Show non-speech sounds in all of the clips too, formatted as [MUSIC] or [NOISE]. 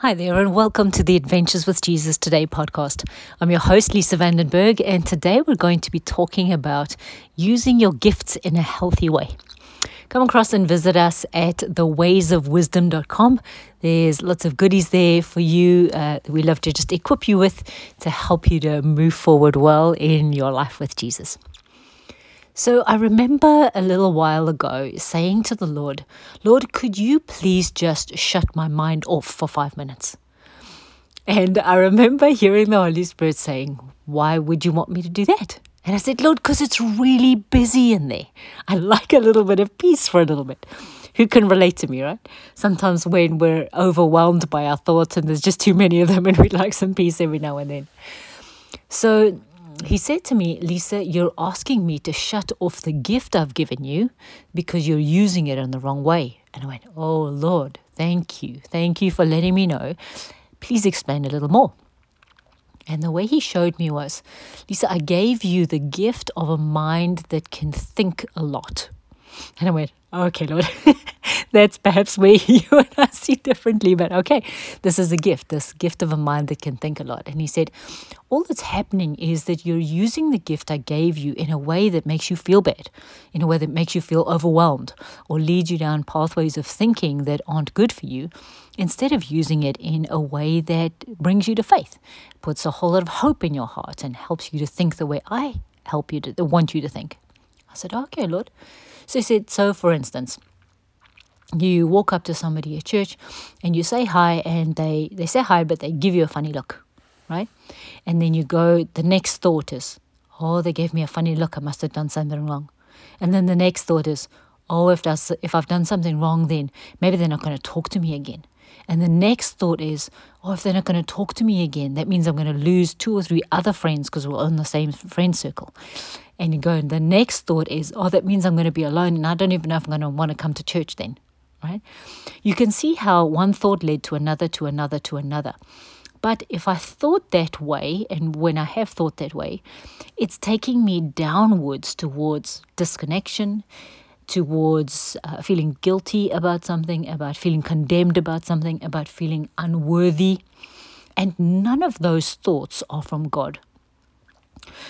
Hi there, and welcome to the Adventures with Jesus Today podcast. I'm your host, Lisa Vandenberg, and today we're going to be talking about using your gifts in a healthy way. Come across and visit us at thewaysofwisdom.com. There's lots of goodies there for you. Uh, we love to just equip you with to help you to move forward well in your life with Jesus. So I remember a little while ago saying to the Lord, Lord, could you please just shut my mind off for five minutes? And I remember hearing the Holy Spirit saying, Why would you want me to do that? And I said, Lord, because it's really busy in there. I like a little bit of peace for a little bit. Who can relate to me, right? Sometimes when we're overwhelmed by our thoughts and there's just too many of them and we'd like some peace every now and then. So he said to me, Lisa, you're asking me to shut off the gift I've given you because you're using it in the wrong way. And I went, Oh Lord, thank you. Thank you for letting me know. Please explain a little more. And the way he showed me was, Lisa, I gave you the gift of a mind that can think a lot. And I went, okay, Lord, [LAUGHS] that's perhaps where [LAUGHS] you and I see differently, but okay, this is a gift, this gift of a mind that can think a lot. And he said, all that's happening is that you're using the gift I gave you in a way that makes you feel bad, in a way that makes you feel overwhelmed, or leads you down pathways of thinking that aren't good for you, instead of using it in a way that brings you to faith, puts a whole lot of hope in your heart, and helps you to think the way I help you to want you to think. I said, okay, Lord. So he said, so for instance, you walk up to somebody at church and you say hi and they, they say hi but they give you a funny look right? And then you go the next thought is oh they gave me a funny look. I must have done something wrong. And then the next thought is oh if that's if i've done something wrong then maybe they're not going to talk to me again. And the next thought is oh if they're not going to talk to me again that means i'm going to lose two or three other friends because we're in the same friend circle. And you go and the next thought is oh that means i'm going to be alone and i don't even know if i'm going to want to come to church then right you can see how one thought led to another to another to another but if I thought that way, and when I have thought that way, it's taking me downwards towards disconnection, towards uh, feeling guilty about something, about feeling condemned about something, about feeling unworthy. And none of those thoughts are from God.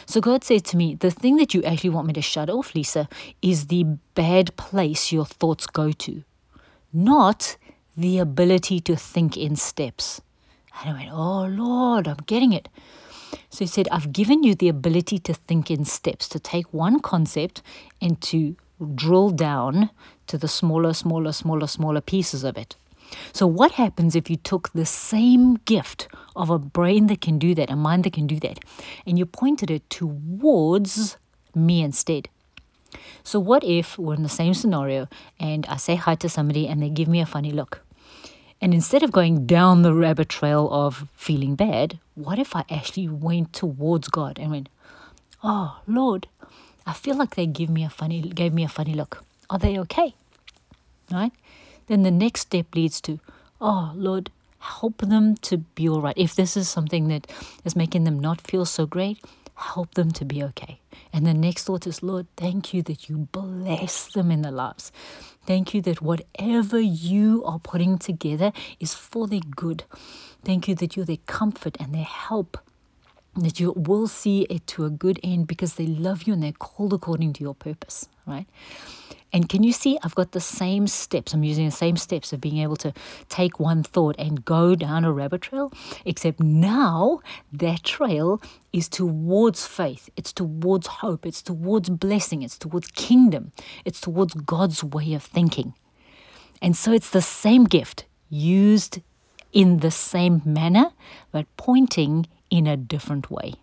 So God said to me, The thing that you actually want me to shut off, Lisa, is the bad place your thoughts go to, not the ability to think in steps. And I went, Oh Lord, I'm getting it. So he said, I've given you the ability to think in steps, to take one concept and to drill down to the smaller, smaller, smaller, smaller pieces of it. So, what happens if you took the same gift of a brain that can do that, a mind that can do that, and you pointed it towards me instead? So, what if we're in the same scenario and I say hi to somebody and they give me a funny look? And instead of going down the rabbit trail of feeling bad, what if I actually went towards God and went, "Oh Lord, I feel like they give me a funny gave me a funny look. Are they okay?" Right? Then the next step leads to, "Oh Lord, help them to be all right. If this is something that is making them not feel so great, help them to be okay. And the next thought is, Lord, thank you that you bless them in their lives. Thank you that whatever you are putting together is for their good. Thank you that you're their comfort and their help. That you will see it to a good end because they love you and they're called according to your purpose, right? And can you see I've got the same steps? I'm using the same steps of being able to take one thought and go down a rabbit trail, except now that trail is towards faith, it's towards hope, it's towards blessing, it's towards kingdom, it's towards God's way of thinking. And so it's the same gift used in the same manner, but pointing in a different way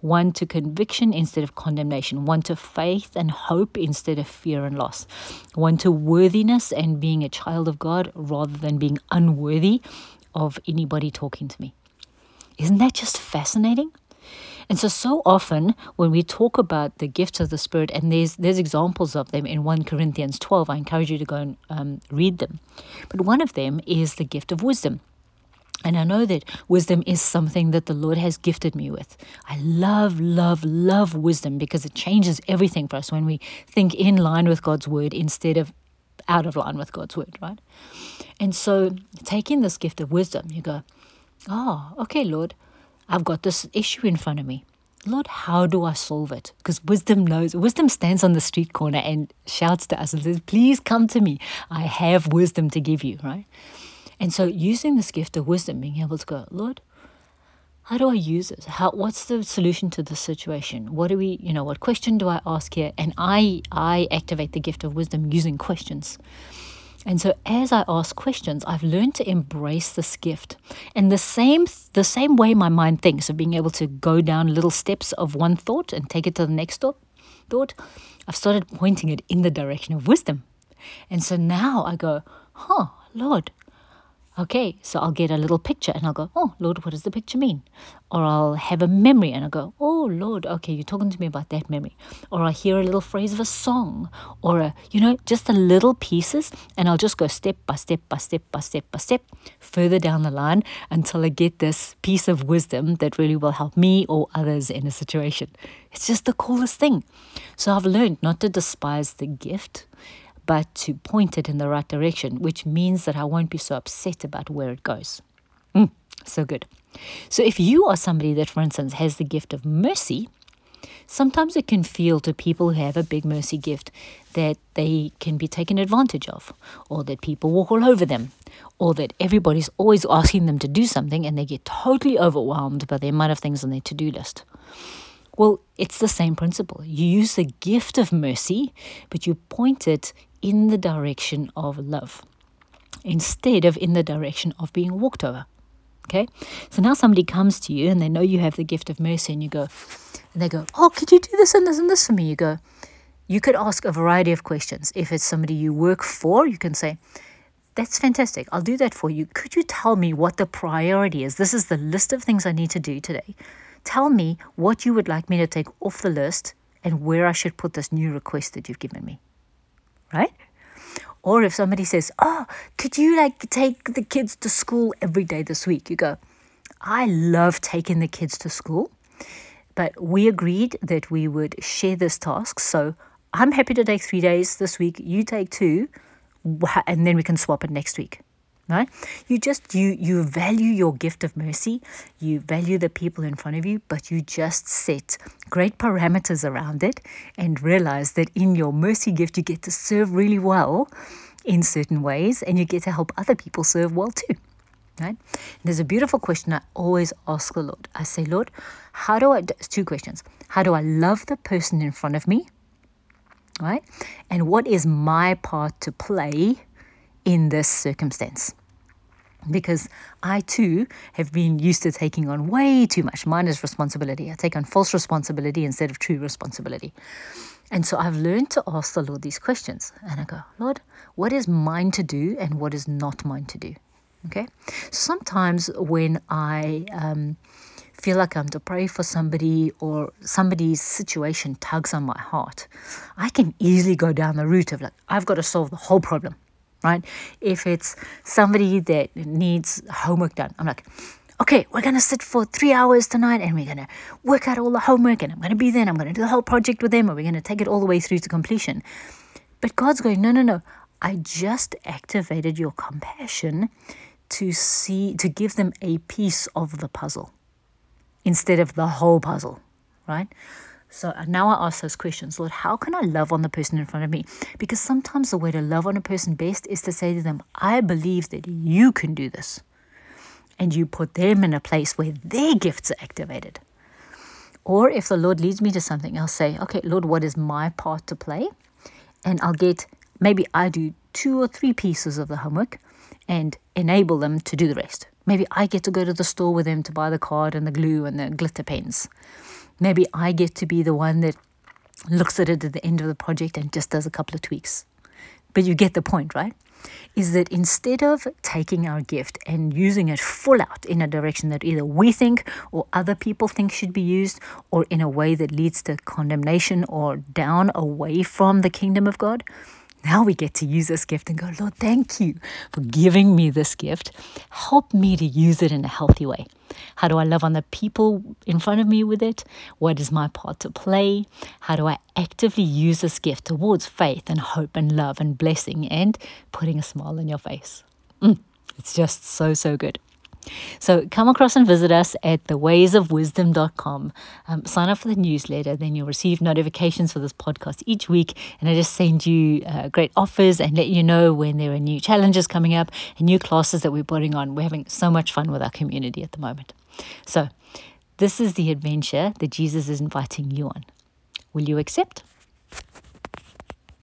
one to conviction instead of condemnation, one to faith and hope instead of fear and loss, one to worthiness and being a child of God rather than being unworthy of anybody talking to me. Isn't that just fascinating? And so, so often when we talk about the gifts of the Spirit, and there's there's examples of them in 1 Corinthians 12, I encourage you to go and um, read them. But one of them is the gift of wisdom. And I know that wisdom is something that the Lord has gifted me with. I love, love, love wisdom because it changes everything for us when we think in line with God's word instead of out of line with God's word, right? And so, taking this gift of wisdom, you go, oh, okay, Lord, I've got this issue in front of me. Lord, how do I solve it? Because wisdom knows, wisdom stands on the street corner and shouts to us and says, Please come to me. I have wisdom to give you, right? And so, using this gift of wisdom, being able to go, Lord, how do I use this? How, what's the solution to this situation? What do we, you know, what question do I ask here? And I, I activate the gift of wisdom using questions. And so as I ask questions, I've learned to embrace this gift. And the same the same way my mind thinks of being able to go down little steps of one thought and take it to the next thought, thought I've started pointing it in the direction of wisdom. And so now I go, huh, Lord, Okay, so I'll get a little picture and I'll go, Oh, Lord, what does the picture mean? Or I'll have a memory and I'll go, Oh, Lord, okay, you're talking to me about that memory. Or I hear a little phrase of a song or, a, you know, just the little pieces and I'll just go step by step by step by step by step further down the line until I get this piece of wisdom that really will help me or others in a situation. It's just the coolest thing. So I've learned not to despise the gift but to point it in the right direction, which means that I won't be so upset about where it goes. Mm, so good. So, if you are somebody that, for instance, has the gift of mercy, sometimes it can feel to people who have a big mercy gift that they can be taken advantage of, or that people walk all over them, or that everybody's always asking them to do something and they get totally overwhelmed by the amount of things on their to do list. Well, it's the same principle. You use the gift of mercy, but you point it in the direction of love instead of in the direction of being walked over. Okay? So now somebody comes to you and they know you have the gift of mercy and you go, and they go, Oh, could you do this and this and this for me? You go, you could ask a variety of questions. If it's somebody you work for, you can say, That's fantastic. I'll do that for you. Could you tell me what the priority is? This is the list of things I need to do today. Tell me what you would like me to take off the list and where I should put this new request that you've given me right? Or if somebody says, Oh, could you like take the kids to school every day this week? You go, I love taking the kids to school, but we agreed that we would share this task. So I'm happy to take three days this week. You take two, and then we can swap it next week right? You just you you value your gift of mercy. You value the people in front of you but you just set great parameters around it and realize that in your mercy gift you get to serve really well in certain ways and you get to help other people serve well too right? And there's a beautiful question i always ask the lord. I say lord how do i two questions. How do i love the person in front of me right? And what is my part to play in this circumstance because I too have been used to taking on way too much. Mine is responsibility. I take on false responsibility instead of true responsibility. And so I've learned to ask the Lord these questions. And I go, Lord, what is mine to do and what is not mine to do? Okay. Sometimes when I um, feel like I'm to pray for somebody or somebody's situation tugs on my heart, I can easily go down the route of like, I've got to solve the whole problem right? If it's somebody that needs homework done, I'm like, okay, we're going to sit for three hours tonight and we're going to work out all the homework and I'm going to be there and I'm going to do the whole project with them and we're going to take it all the way through to completion. But God's going, no, no, no. I just activated your compassion to see, to give them a piece of the puzzle instead of the whole puzzle, right? So uh, now I ask those questions Lord, how can I love on the person in front of me? Because sometimes the way to love on a person best is to say to them, I believe that you can do this. And you put them in a place where their gifts are activated. Or if the Lord leads me to something, I'll say, okay, Lord, what is my part to play? And I'll get, maybe I do two or three pieces of the homework and enable them to do the rest. Maybe I get to go to the store with them to buy the card and the glue and the glitter pens. Maybe I get to be the one that looks at it at the end of the project and just does a couple of tweaks. But you get the point, right? Is that instead of taking our gift and using it full out in a direction that either we think or other people think should be used, or in a way that leads to condemnation or down away from the kingdom of God, now we get to use this gift and go, Lord, thank you for giving me this gift. Help me to use it in a healthy way. How do I love on the people in front of me with it? What is my part to play? How do I actively use this gift towards faith and hope and love and blessing and putting a smile on your face? Mm, it's just so, so good. So come across and visit us at thewaysofwisdom.com. Um, sign up for the newsletter, then you'll receive notifications for this podcast each week. And I just send you uh, great offers and let you know when there are new challenges coming up and new classes that we're putting on. We're having so much fun with our community at the moment. So this is the adventure that Jesus is inviting you on. Will you accept?